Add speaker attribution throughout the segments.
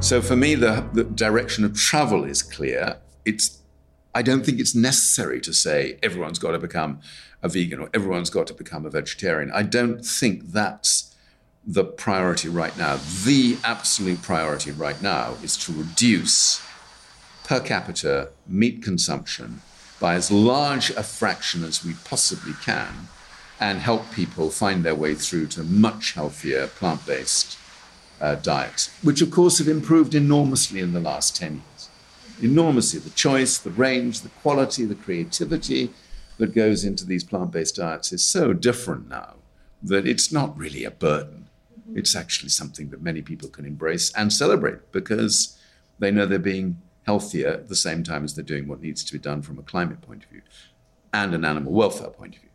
Speaker 1: So for me, the, the direction of travel is clear. It's I don't think it's necessary to say everyone's got to become a vegan or everyone's got to become a vegetarian. I don't think that's the priority right now. The absolute priority right now is to reduce per capita meat consumption by as large a fraction as we possibly can and help people find their way through to much healthier plant based uh, diets, which of course have improved enormously in the last 10 years. Enormously. The choice, the range, the quality, the creativity that goes into these plant based diets is so different now that it's not really a burden. It's actually something that many people can embrace and celebrate because they know they're being healthier at the same time as they're doing what needs to be done from a climate point of view and an animal welfare point of view.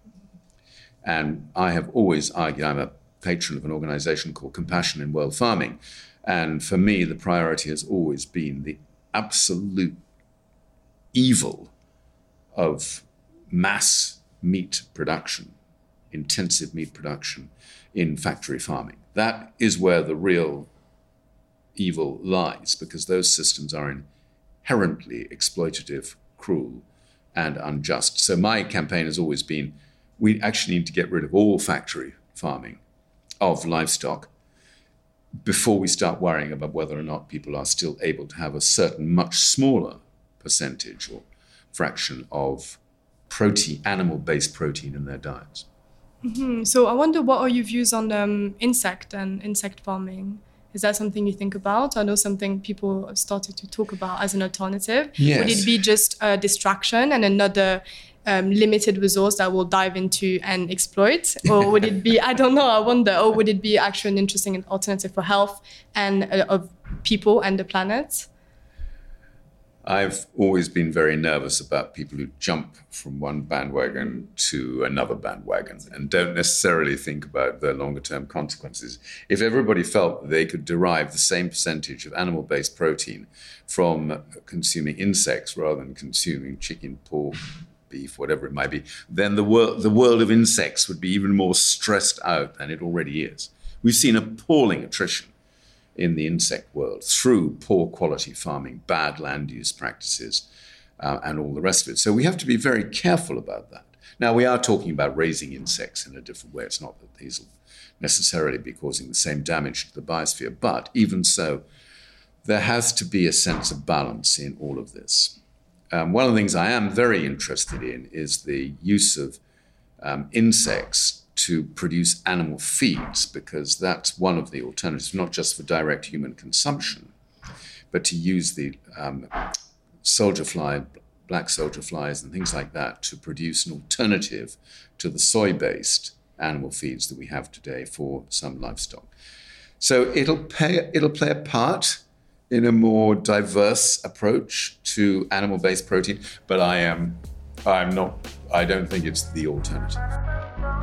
Speaker 1: And I have always argued, I'm a patron of an organization called Compassion in World Farming. And for me, the priority has always been the absolute evil of mass meat production, intensive meat production in factory farming. That is where the real evil lies because those systems are inherently exploitative, cruel, and unjust. So my campaign has always been we actually need to get rid of all factory farming of livestock before we start worrying about whether or not people are still able to have a certain much smaller percentage or fraction of protein, animal-based protein in their diets.
Speaker 2: Mm-hmm. So I wonder what are your views on um, insect and insect farming? Is that something you think about? I know something people have started to talk about as an alternative.
Speaker 1: Yes.
Speaker 2: Would it be just a distraction and another um, limited resource that we'll dive into and exploit? Or would it be, I don't know, I wonder, or would it be actually an interesting alternative for health and uh, of people and the planet?
Speaker 1: I've always been very nervous about people who jump from one bandwagon to another bandwagon and don't necessarily think about the longer term consequences. If everybody felt they could derive the same percentage of animal based protein from consuming insects rather than consuming chicken, pork, beef, whatever it might be, then the, wor- the world of insects would be even more stressed out than it already is. We've seen appalling attrition in the insect world through poor quality farming, bad land use practices, uh, and all the rest of it. So we have to be very careful about that. Now, we are talking about raising insects in a different way. It's not that these will necessarily be causing the same damage to the biosphere, but even so, there has to be a sense of balance in all of this. Um, one of the things I am very interested in is the use of um, insects to produce animal feeds, because that's one of the alternatives, not just for direct human consumption, but to use the um, soldier fly, black soldier flies, and things like that to produce an alternative to the soy based animal feeds that we have today for some livestock. So it'll, pay, it'll play a part in a more diverse approach to animal-based protein, but I am I'm not I don't think it's the alternative.